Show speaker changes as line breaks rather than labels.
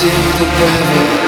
to the devil